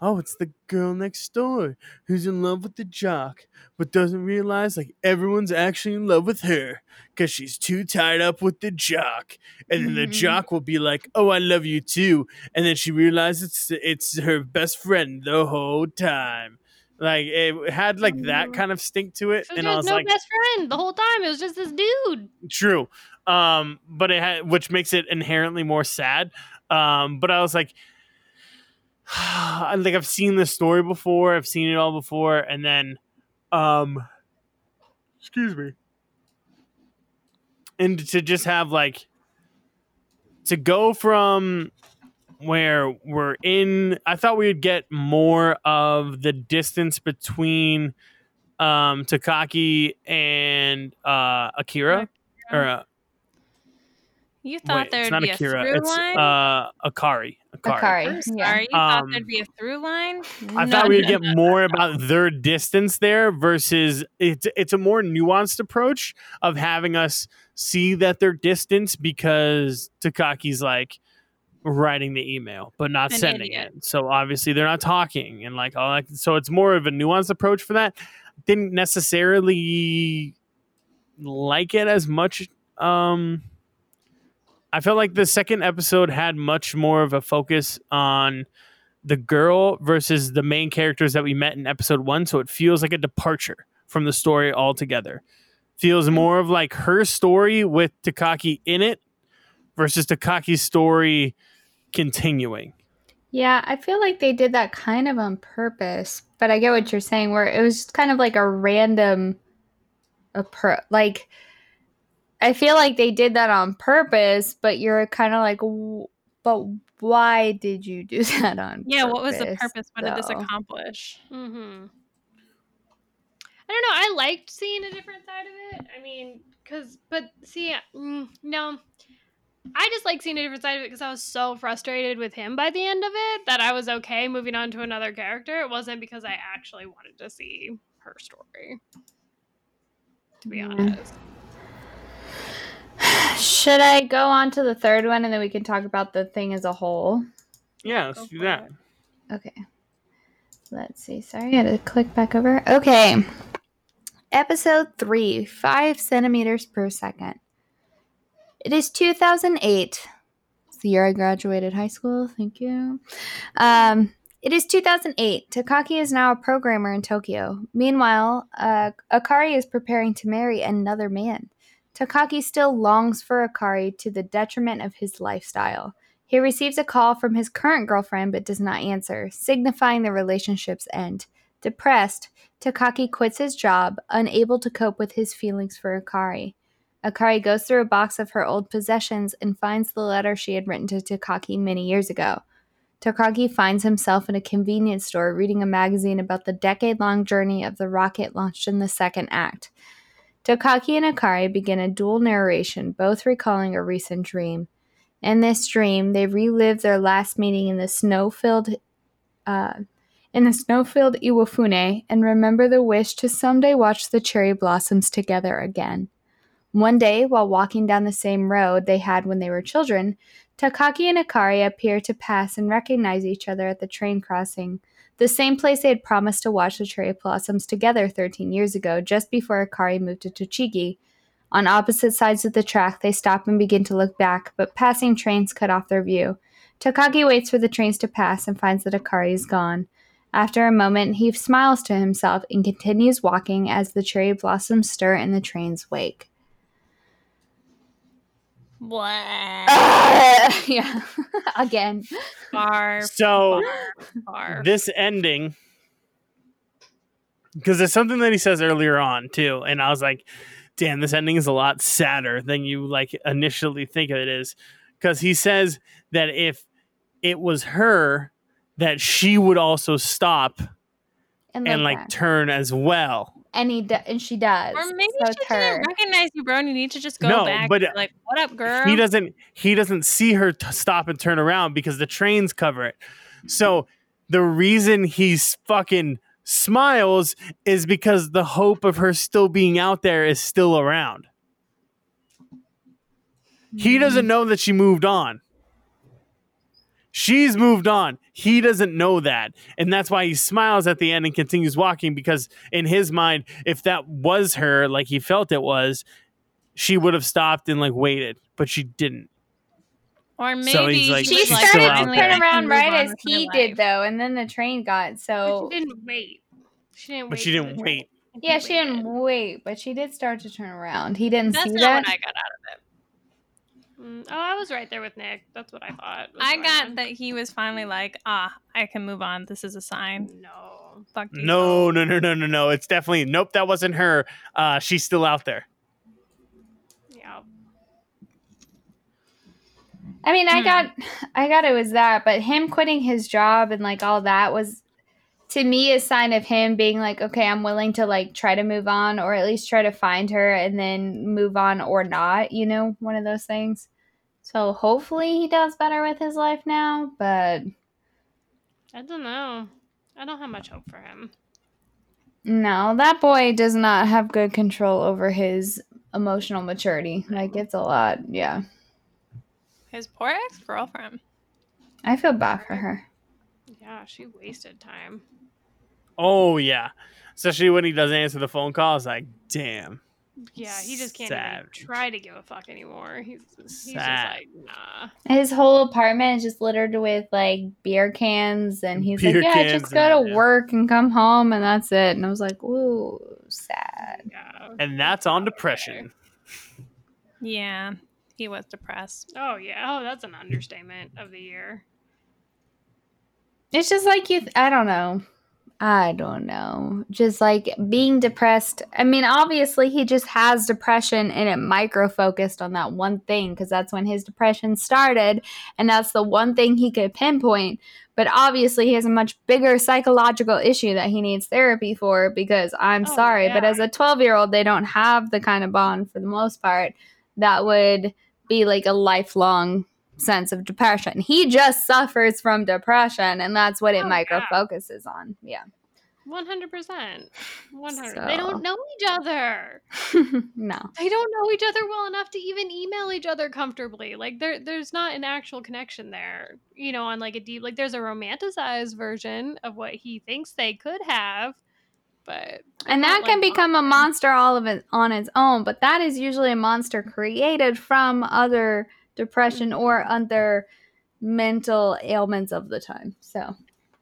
oh, it's the girl next door who's in love with the jock, but doesn't realize like everyone's actually in love with her because she's too tied up with the jock. And then the Mhm. jock will be like, oh, I love you too. And then she realizes it's, it's her best friend the whole time. Like it had like that kind of stink to it, and I was no like, best friend the whole time. It was just this dude. True. Um, but it had, which makes it inherently more sad. Um, but I was like, like I've seen this story before. I've seen it all before, and then, um, excuse me, and to just have like to go from where we're in i thought we would get more of the distance between um takaki and uh akira or uh, You thought wait, there'd it's not be akira a through it's line? uh akari akari, Akari. I'm Yeah. sorry, you Um, thought there'd be a through line? I thought we'd get more about their distance there versus it's it's a more nuanced approach of having us see that they're distance because Takaki's like writing the email but not An sending idiot. it. So obviously they're not talking and like all that. So it's more of a nuanced approach for that. Didn't necessarily like it as much. Um, I felt like the second episode had much more of a focus on the girl versus the main characters that we met in episode one. So it feels like a departure from the story altogether. Feels more of like her story with Takaki in it versus Takaki's story continuing. Yeah, I feel like they did that kind of on purpose, but I get what you're saying. Where it was kind of like a random, approach. like I feel like they did that on purpose, but you're kind of like, but why did you do that on? Yeah, what was the purpose, purpose? What did this accomplish? Mm-hmm. I don't know. I liked seeing a different side of it. I mean, because, but see, mm, no, I just like seeing a different side of it because I was so frustrated with him by the end of it that I was okay moving on to another character. It wasn't because I actually wanted to see her story. To be Yeah. honest. Should I go on to the third one and then we can talk about the thing as a whole? Yeah, let's Go do that. it. Okay. Let's see. Sorry, I had to click back over. Okay. Episode three, five centimeters per second. It is 2008. It's the year I graduated high school. Thank you. Um, it is 2008. Takaki is now a programmer in Tokyo. Meanwhile, uh, Akari is preparing to marry another man. Takaki still longs for Akari to the detriment of his lifestyle. He receives a call from his current girlfriend but does not answer, signifying the relationship's end. Depressed, Takaki quits his job, unable to cope with his feelings for Akari. Akari goes through a box of her old possessions and finds the letter she had written to Takaki many years ago. Takaki finds himself in a convenience store reading a magazine about the decade long journey of the rocket launched in the second act. Takaki and Akari begin a dual narration, both recalling a recent dream. In this dream, they relive their last meeting in the snow-filled, uh, in the snow-filled Iwafune, and remember the wish to someday watch the cherry blossoms together again. One day, while walking down the same road they had when they were children, Takaki and Akari appear to pass and recognize each other at the train crossing, the same place they had promised to watch the cherry blossoms together 13 years ago, just before Akari moved to Tochigi. On opposite sides of the track, they stop and begin to look back, but passing trains cut off their view. Takaki waits for the trains to pass and finds that Akari is gone. After a moment, he smiles to himself and continues walking as the cherry blossoms stir in the train's wake. What? Uh, yeah, again. Far, So far. this ending, because there's something that he says earlier on too, and I was like, "Damn, this ending is a lot sadder than you like initially think of it is," because he says that if it was her, that she would also stop And, and like, like turn as well. And he do- and she does. Or maybe so she it's her. didn't recognize you, bro. And you need to just go No, back. but, and be like, what up, girl? he doesn't he doesn't see her t- stop and turn around because the trains cover it so the reason he's fucking smiles is because the hope of her still being out there is still around he doesn't mm. know that she moved on she's moved on he doesn't know that and that's why he smiles at the end and continues walking because in his mind if that was her like he felt it was she would have stopped and like waited but she didn't Or maybe So he's like, She started to turn there. around right as her he life. did, though, and then the train got so. She didn't wait. She didn't. but wait she didn't wait Yeah, she didn't wait, but she did start to turn around. He didn't That's see not that. what I got out of it. Mm, oh, I was right there with Nick. That's what I thought. I got on. that he was finally like, ah, I can move on. This is a sign. No. Fuck these no no no no no no it's definitely nope that wasn't her uh she's still out there Yeah. I mean, I Hmm. got, I got it was that, but him quitting his job and like all that was, to me, a sign of him being like, okay, I'm willing to like try to move on, or at least try to find her and then move on or not. You know, one of those things. So hopefully he does better with his life now, but I don't know. I don't have much hope for him. no, that boy does not have good control over his emotional maturity. Like it's a lot. Yeah, His poor ex girlfriend. I feel bad for her. Yeah, she wasted time. Oh yeah especially when he doesn't answer the phone call it's like damn Yeah, he just can't even try to give a fuck anymore. He's he's just Sad. like, nah. His whole apartment is just littered with like beer cans, and he's Beer like, "Yeah, cans just go to yeah. work and come home, and that's it." And I was like, "Ooh, sad." Yeah. and that's on depression Yeah, he was depressed. Oh yeah. Oh, that's an understatement of the year. It's just like you. Th- I don't know. I don't know. Just like being depressed. I mean, obviously, he just has depression and it micro focused on that one thing because that's when his depression started. And that's the one thing he could pinpoint. But obviously, he has a much bigger psychological issue that he needs therapy for because I'm Oh, sorry, but as a 12 year old, they don't have the kind of bond for the most part that would be like a lifelong sense of depression. He just suffers from depression, and that's what it Oh, micro yeah. focuses on. Yeah. One hundred percent. One hundred. So- They don't know each other. no. They don't know each other well enough to even email each other comfortably. Like there, there's not an actual connection there. You know, on like a deep. Like there's a romanticized version of what he thinks they could have, but And that can like, become a monster all of it on its own, but that is usually a monster created from other depression or mm-hmm. other mental ailments of the time. So,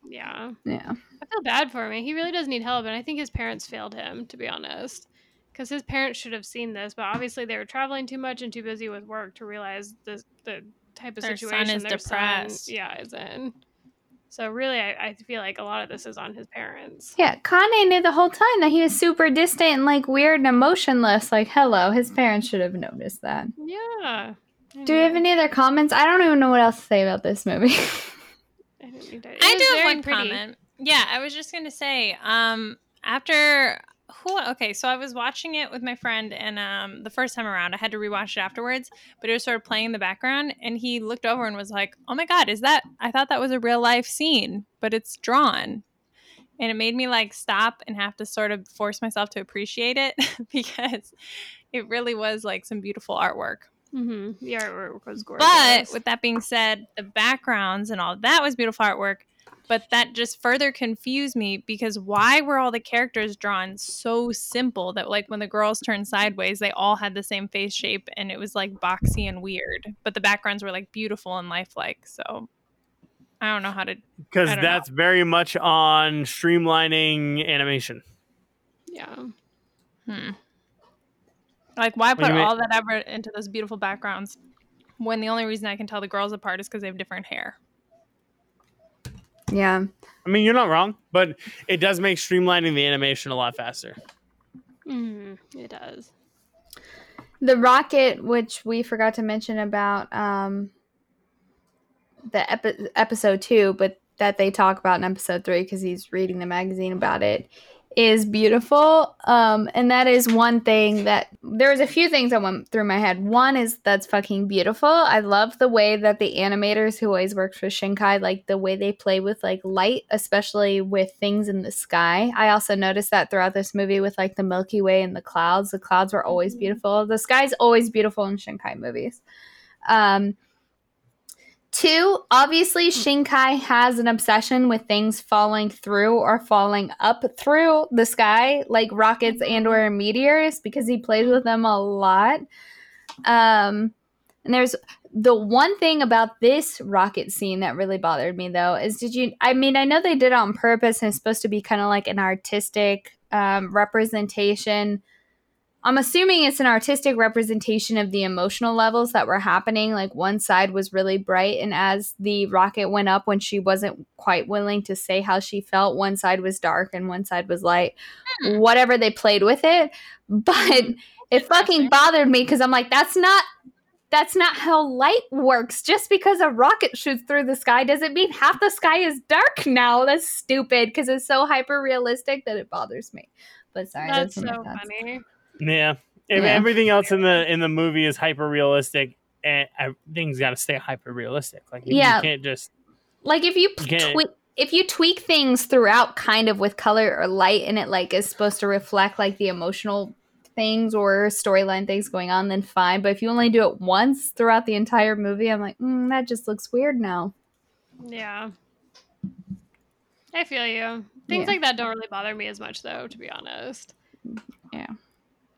Yeah. yeah. I feel bad for him. He really does need help, and I think his parents failed him, to be honest. Because his parents should have seen this, but obviously they were traveling too much and too busy with work to realize the the type of Their son situation is their depressed. son, yeah, is in. So really, I, I feel like a lot of this is on his parents. Yeah, Kanye knew the whole time that he was super distant and like weird and emotionless. Like, hello, his parents should have noticed that. Yeah. Do we have any other comments? I don't even know what else to say about this movie. I, didn't need I do have one pretty. comment. Yeah, I was just gonna say, um, after who? Okay, so I was watching it with my friend, and um, the first time around, I had to rewatch it afterwards, but it was sort of playing in the background, and he looked over and was like, "Oh my god, is that? I thought that was a real life scene, but it's drawn." And it made me like stop and have to sort of force myself to appreciate it because it really was like some beautiful artwork. Mm-hmm. The artwork was gorgeous. But with that being said, the backgrounds and all that was beautiful artwork. But that just further confused me because why were all the characters drawn so simple that like when the girls turned sideways, they all had the same face shape and it was like boxy and weird. But the backgrounds were like beautiful and lifelike. So I don't know how to. because I don't know. that's very much on streamlining animation. yeah. Hmm. Like why put you mean? all that effort into those beautiful backgrounds? when the only reason I can tell the girls apart is because they have different hair. Yeah. I mean, you're not wrong, but it does make streamlining the animation a lot faster. Mm, it does. The rocket, which we forgot to mention about um, the epi- episode two, but that they talk about in episode three because he's reading the magazine about it, is beautiful. Um, and that is one thing that there's a few things that went through my head. One is that's fucking beautiful. I love the way that the animators who always worked for Shinkai, like the way they play with like light, especially with things in the sky. I also noticed that throughout this movie with like the Milky Way and the clouds. The clouds were always Mhm. beautiful. The sky's always beautiful in Shinkai movies. Um, Two, obviously, Shinkai has an obsession with things falling through or falling up through the sky, like rockets and or meteors, because he plays with them a lot. Um, and there's the one thing about this rocket scene that really bothered me, though, is did you? I mean, I know they did it on purpose, and it's supposed to be kind of like an artistic um, representation I'm assuming it's an artistic representation of the emotional levels that were happening. Like one side was really bright, and as the rocket went up when she wasn't quite willing to say how she felt, one side was dark and one side was light. Hmm. Whatever they played with it, but it fucking bothered me because I'm like, that's not. That's not how light works. Just because a rocket shoots through the sky doesn't mean half the sky is dark now. That's stupid because it's so hyper realistic that it bothers me. But sorry, That's my so funny. Yeah. If Yeah. everything else in the in the movie is hyper realistic, and things got to stay hyper realistic. Like you- Yeah. you can't just like if you You tweak if you tweak things throughout kind of with color or light and it like is supposed to reflect like the emotional things or storyline things going on then fine but if you only do it once throughout the entire movie i'm like mm, that just looks weird now Yeah. I feel you. Things Yeah. like that don't really bother me as much, though, to be honest. Yeah.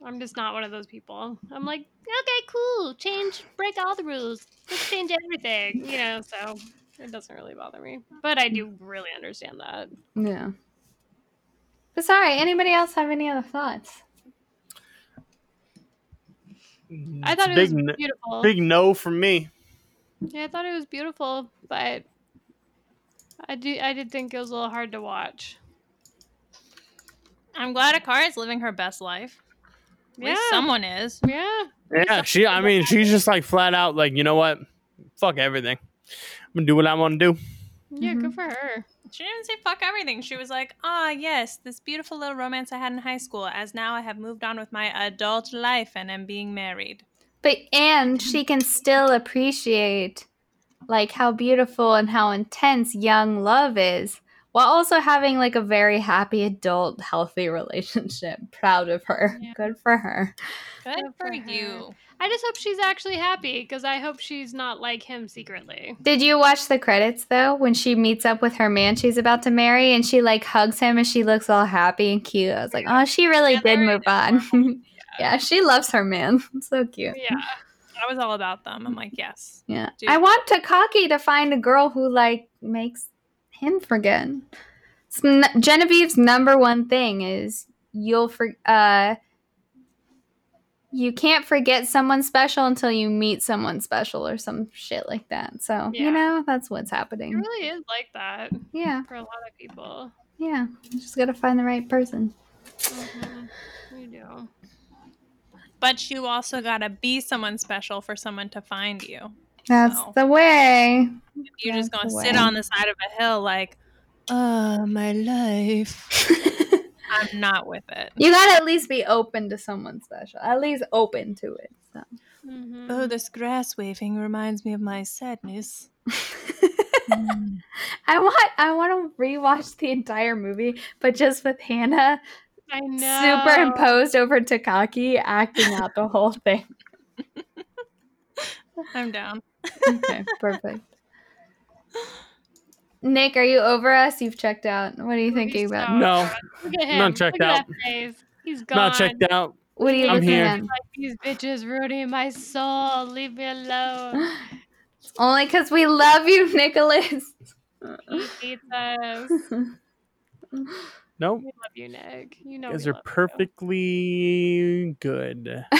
I'm just not one of those people. I'm like, okay, cool. Change, break all the rules. Let's change everything. You know, so it doesn't really bother me. But I do really understand that. yeah but sorry anybody else have any other thoughts I thought it big, was n- beautiful. big no from me. Yeah, I thought it was beautiful, but I do I did think it was a little hard to watch. I'm glad Akara is living her best life. At least Yeah. someone is. Yeah. Yeah, she. I mean, she's just like flat out like, you know what? Fuck everything. I'm gonna do what I want to do. Yeah, Mhm. good for her. She didn't say fuck everything. She was like, ah, yes, this beautiful little romance I had in high school, as now I have moved on with my adult life and am being married. but and she can still appreciate like how beautiful and how intense young love is while also having like a very happy adult healthy relationship proud of her Yeah. good for her Good Good for for you. I just hope she's actually happy because I hope she's not like him secretly. did you watch the credits though when she meets up with her man she's about to marry and she like hugs him and she looks all happy and cute i was like oh she really Yeah, did move on adorable. yeah she loves her man so cute Yeah. I was all about them. I'm like, yes. Yeah. Dude. I want Takaki to find a girl who like makes him forget. Genevieve's number one thing is you'll for uh you can't forget someone special until you meet someone special or some shit like that. So, Yeah. you know, that's what's It happening. really is like that Yeah. for a lot of people. Yeah. You just got to find the right person. Mhm. You do. But you also gotta be someone special for someone to find you. That's No. the way. If you're just gonna sit way. on the side of a hill like, uh, my life. I'm not with it. you got to at least be open to someone special. At least open to it. So. Mhm. Oh, this grass waving reminds me of my sadness. I want I want to rewatch the entire movie, but just with Hannah I know. superimposed over Takaki acting out the whole thing. I'm down. Okay, perfect. Nick, are you over us? You've checked out. What are you thinking He's about? so- No, Look at him. not checked out. He's gone. not checked out. What are you I'm looking here. at? Like these bitches ruining my soul. Leave me alone. Only because we love you, Nicholas. He hates us. Nope. We love you, Nick. You know You guys are love you. perfectly good.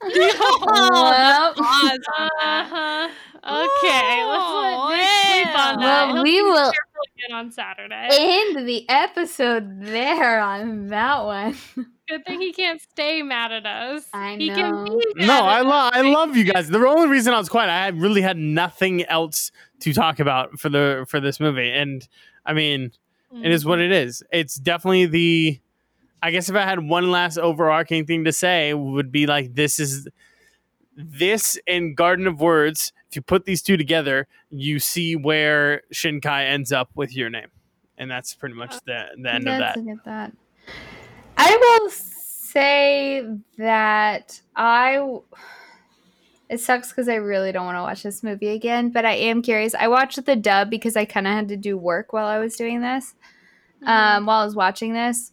Well, Pause on that. Uh-huh. Okay, let's let sleep on that. Well, He'll we will- careful on Saturday. end the episode there on that one. Good thing he can't stay mad at us. I He can know. be mad No, at I love I love you guys. The only reason I was quiet, I really had nothing else to talk about for the for this movie, and I mean, it is what it is. It's definitely the. I guess if I had one last overarching thing to say, would be like this is this and Garden of Words. If you put these two together, you see where Shinkai ends up with your name, and that's pretty much the the end of that. look at that. I will say that I. It sucks because I really don't want to watch this movie again, but I am curious. I watched the dub because I kind of had to do work while I was doing this, Mm-hmm. um, while I was watching this,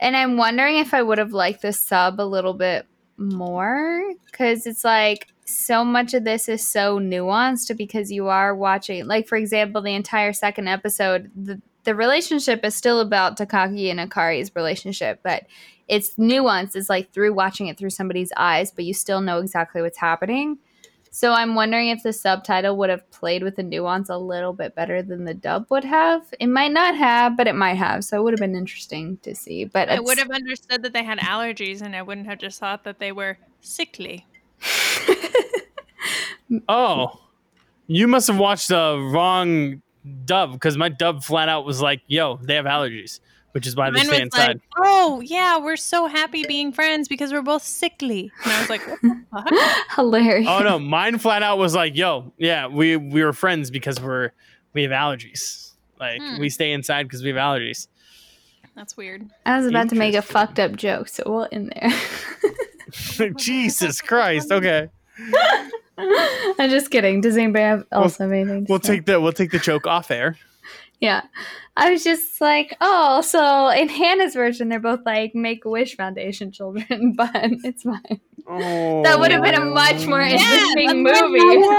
and I'm wondering if I would have liked the sub a little bit more because it's like so much of this is so nuanced because you are watching like for example the entire second episode the, the relationship is still about takaki and akari's relationship but it's nuanced it's like through watching it through somebody's eyes but you still know exactly what's happening so i'm wondering if the subtitle would have played with the nuance a little bit better than the dub would have. It might not have but it might have. So it would have been interesting to see. But I would have understood that they had allergies, and I wouldn't have just thought that they were sickly. Oh, you must have watched the wrong dub because my dub flat out was like, "Yo, they have allergies," which is why they Mine stay was inside. like, "Oh yeah, we're so happy being friends because we're both sickly." And I was like, "What the fuck?" hilarious oh no, mine flat out was like, "Yo, yeah, we we were friends because we're we have allergies. Like Hmm. we stay inside because we have allergies." That's weird. I was about to make a fucked up joke, so we'll in there. Jesus Christ. Okay, I'm just kidding. Does anybody have also have anything? To we'll say? take the we'll take the joke off air. Yeah, I was just like, oh, so in Hannah's version, they're both like Make a Wish Foundation children, but it's fine. Oh, That would have been a much more interesting that's movie. what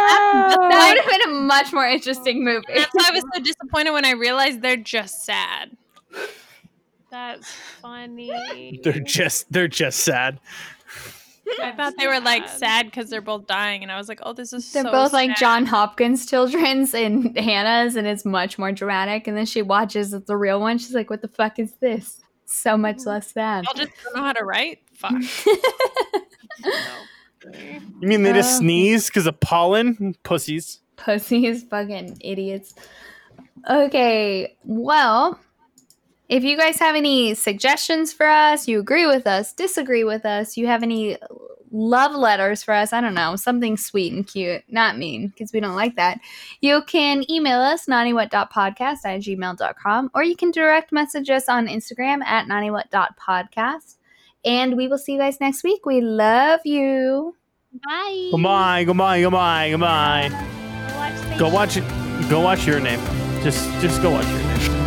That would have been a much more interesting movie. That's why I was so disappointed when I realized they're just sad. That's funny. They're just they're just sad. I thought they were like sad because they're both dying, and I was like, "Oh, this is They're so both like. John Hopkins children's and Hannah's, and it's much more dramatic. And then she watches the real one. She's like, "What the fuck is this? So much mm-hmm. less sad." Y'all just don't know how to write. Fuck. You mean they just sneeze because of pollen? Pussies. Pussies, fucking idiots. Okay, well, if you guys have any suggestions for us, you agree with us, disagree with us, you have any love letters for us, I don't know, something sweet and cute, not mean, because we don't like that, you can email us, naughtywhat.podcast at gmail.com, or you can direct message us on Instagram at naughtywhat.podcast. And we will see you guys next week. We love you. Bye. Goodbye, goodbye, goodbye, goodbye. Watch Go watch it. Go watch your name. Just just go watch your name.